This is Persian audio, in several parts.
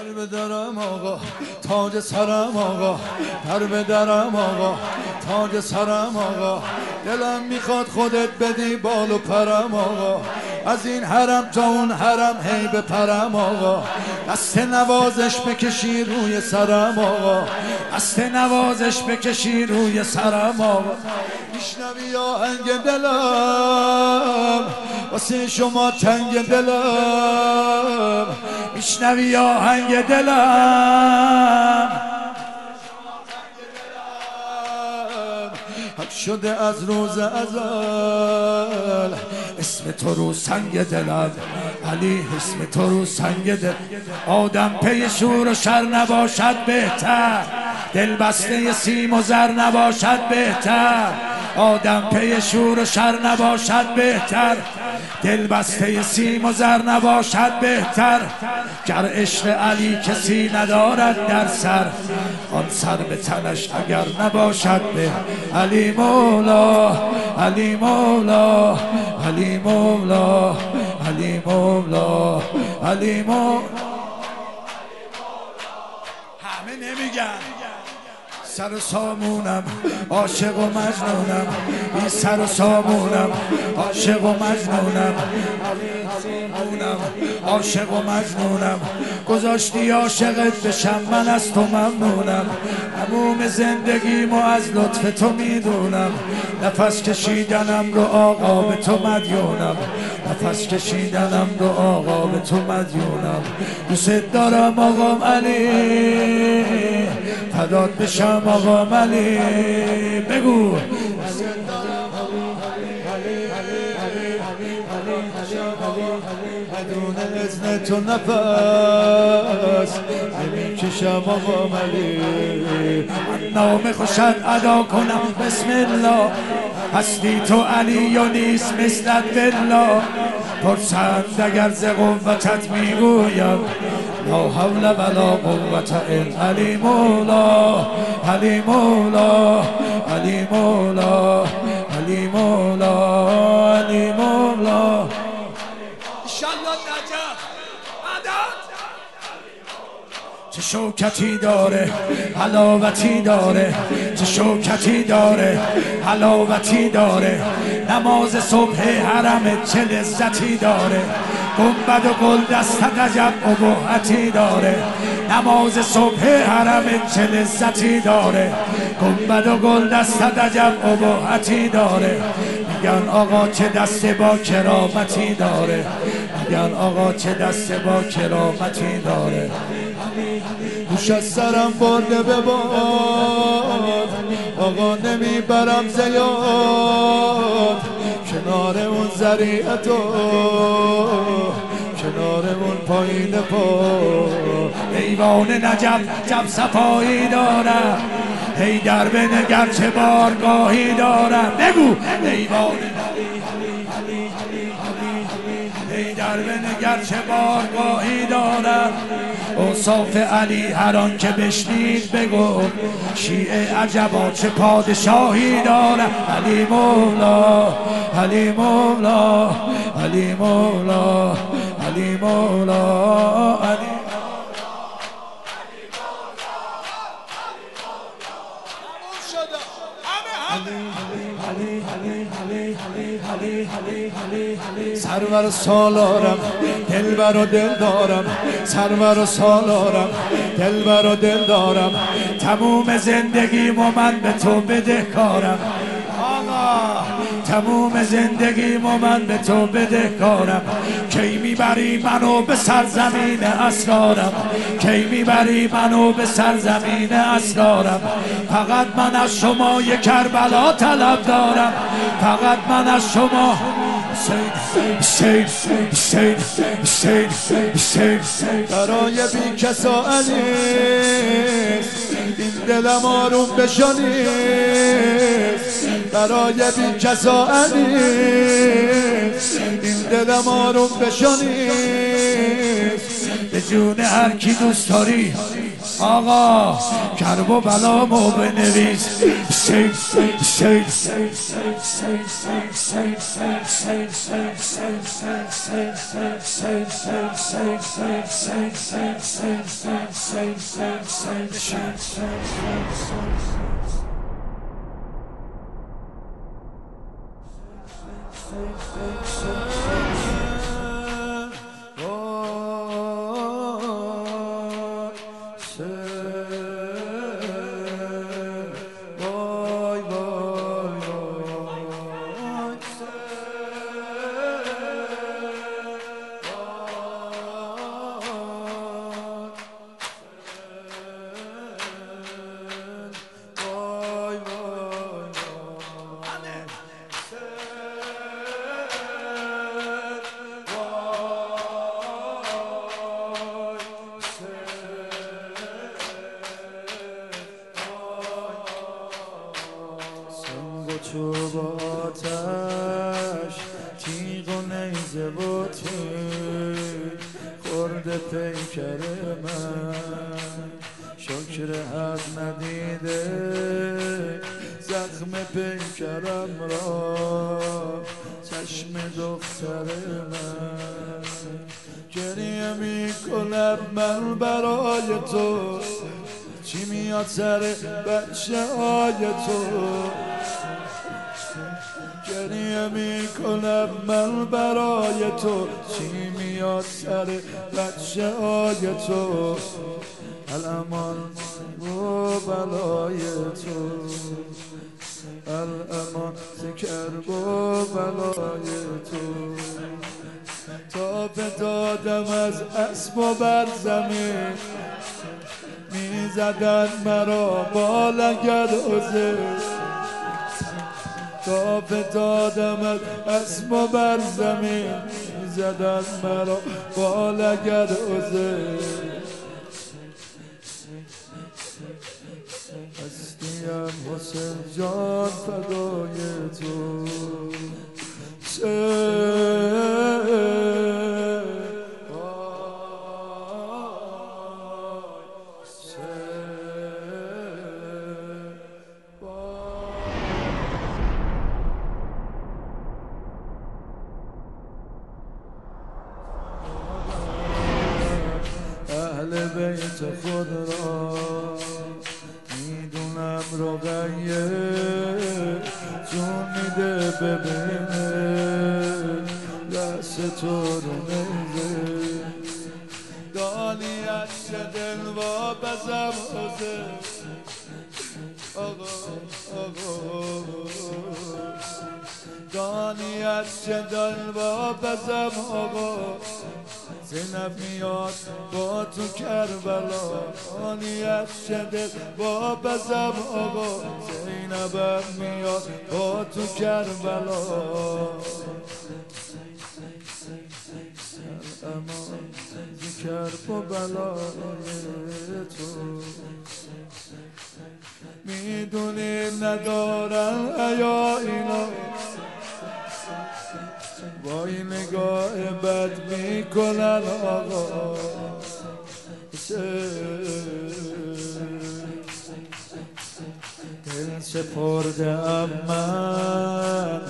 در بدرم آقا تاج سرم آقا در بدرم آقا تاج سرم آقا دلم می‌خواد خودت بدی بال و پرم آقا. از این حرم تا اون حرم هی بپرم آقا. دست نوازش بکشی روی سرم آقا. دست نوازش بکشی روی سرم آقا. میشنوی آهنگ دلم؟ واسه شما تنگ دلم. میشنوی آهنگ دلم؟ شده از روز ازل. اسم تو رو سنگ دلم علی اسم تو رو سنگ دل. آدم پی شور و شر نباشد بهتر. دل بسته سیم و زر نباشد بهتر. آدم پی شور و شر نباشد بهتر. دل بسته سیم و زر نباشد بهتر. گر عشق علی کسی ندارد در سر آن سر به تنش اگر نباشد به علی مولا علی مولا علی مولا علی مولا علی مولا. همه نمیگن. سر و سامونم عاشق و مجنونم. بی سر و سامونم عاشق و مجنونم. عاشق و مجنونم. گذاشتی عاشقت بشم من از تو ممنونم. هموم زندگیمو از لطف تو می‌دونم. نفس کشیدنم رو آقا به تو مدیونم. نفس کشیدنم رو آقا به تو مدیونم. دوست دارم آقام علی فدات بشم آقا ملی بگو. بدون ازن تو نفس نمی‌کشم آقا ملی نام خوشت ادا کنم. بسم الله. هستی تو علی و نیست مثلت بالله. پرسند اگر ز قوتت می‌گویم. لا حول ولا قوة الا علی مولا علی مولا علی مولا علی مولا علی مولا. چه شوکتی داره حلاوتی داره چه شوکتی داره حلاوتی داره. نماز صبح حرم چه لذتی داره. گنبد و گل دستت عجب ابهتی داره. نماز صبح حرم چه لذتی داره. گنبد و گل دستت عجب ابهتی داره. میگن آقا چه دست با کرامتی داره. میگن آقا چه دست با کرامتی داره. گوش از سرم برده به باد. آقا نمی‌برم زیاد. کنار اون زریعتو کنار اون پایین پا. ایوان نجب جب صفایی دارم هی در نگر چه بارگاهی دارم بگو. ایوان در نگر چه بارگاهی دارم. اوصاف علی هر که بشنید بگو. شیعه عجبا چه پادشاهی دارم. علی مولا علی مولا علی مولا علی مولا علی سرور سالارم دلبر و دل دارم. سرور و سالارم دلبر و دل دارم. تموم زندگی من به تو بده کارم تموم زندگی من به تو بده کارم. کی می‌بری منو به سرزمین اسرارم؟ کی می‌بری منو به سرزمین اسرارم؟ فقط من از شما یک کربلا طلب دارم. فقط من از شما برای بی کسا علی این دلم آروم بشانی. برای بی کسا علی این دلم آروم بشانی به جون هر کی دوست داری آقا کرب و بلا مو بنویس چوب پیکر من شکر حق ندیده زخم پیکرم را چشم دختر من. گریه می‌کنم من برای تو چی میاد سر بچه های تو؟ گریه می‌کنم من برای تو. چی میاد سر بچه های تو؟ الامان و بلای تو. الامان ذکر و بلای تو. تا دادم از اسب و بر زمین. می‌زدن مرا با لگد تا دادم از و بر زمین زدن مرا. با لگد عزه هستیم حسین جان فدای تو. اهل خود را می‌دونم رقیه جون میده ببینه. دست تو رو نیزه دانی از دل و بزم آقا آقا. دانی از دل و بزم آقا زینب میاد با تو کربلا آنیت شده با بزم آقا زینب میاد با تو کربلا. امان ذکر و بلای تو. می‌دونی ندارن ایا اینا. وای نگاه بد می‌کنن آقا. دل سپرده ام من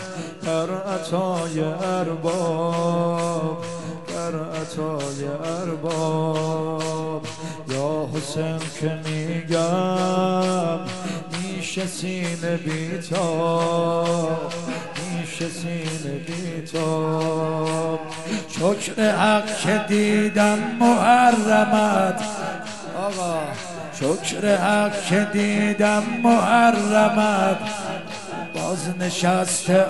در عطای ارباب در عطای ارباب. یا حسین که میگم میشه سینه بیتاب. میشه سینه بیتاب شکر حق که دیدم محرمت. آقا شکر حق که دیدم محرمت. باز نشسته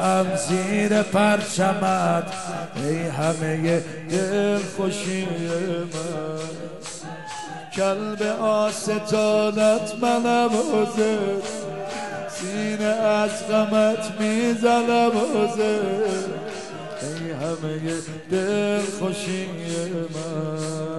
زیر پرچمت. ای همه دل خوشی من. کلب آستانت منم حضر سینه از غمت می‌زنم حضر ای همه دل خوشی من.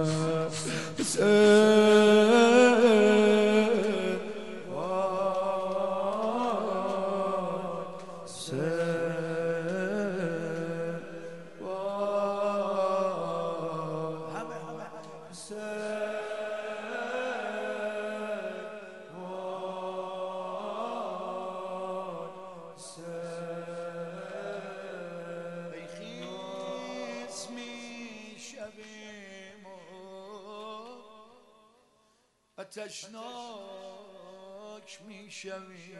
تشناک می‌شوی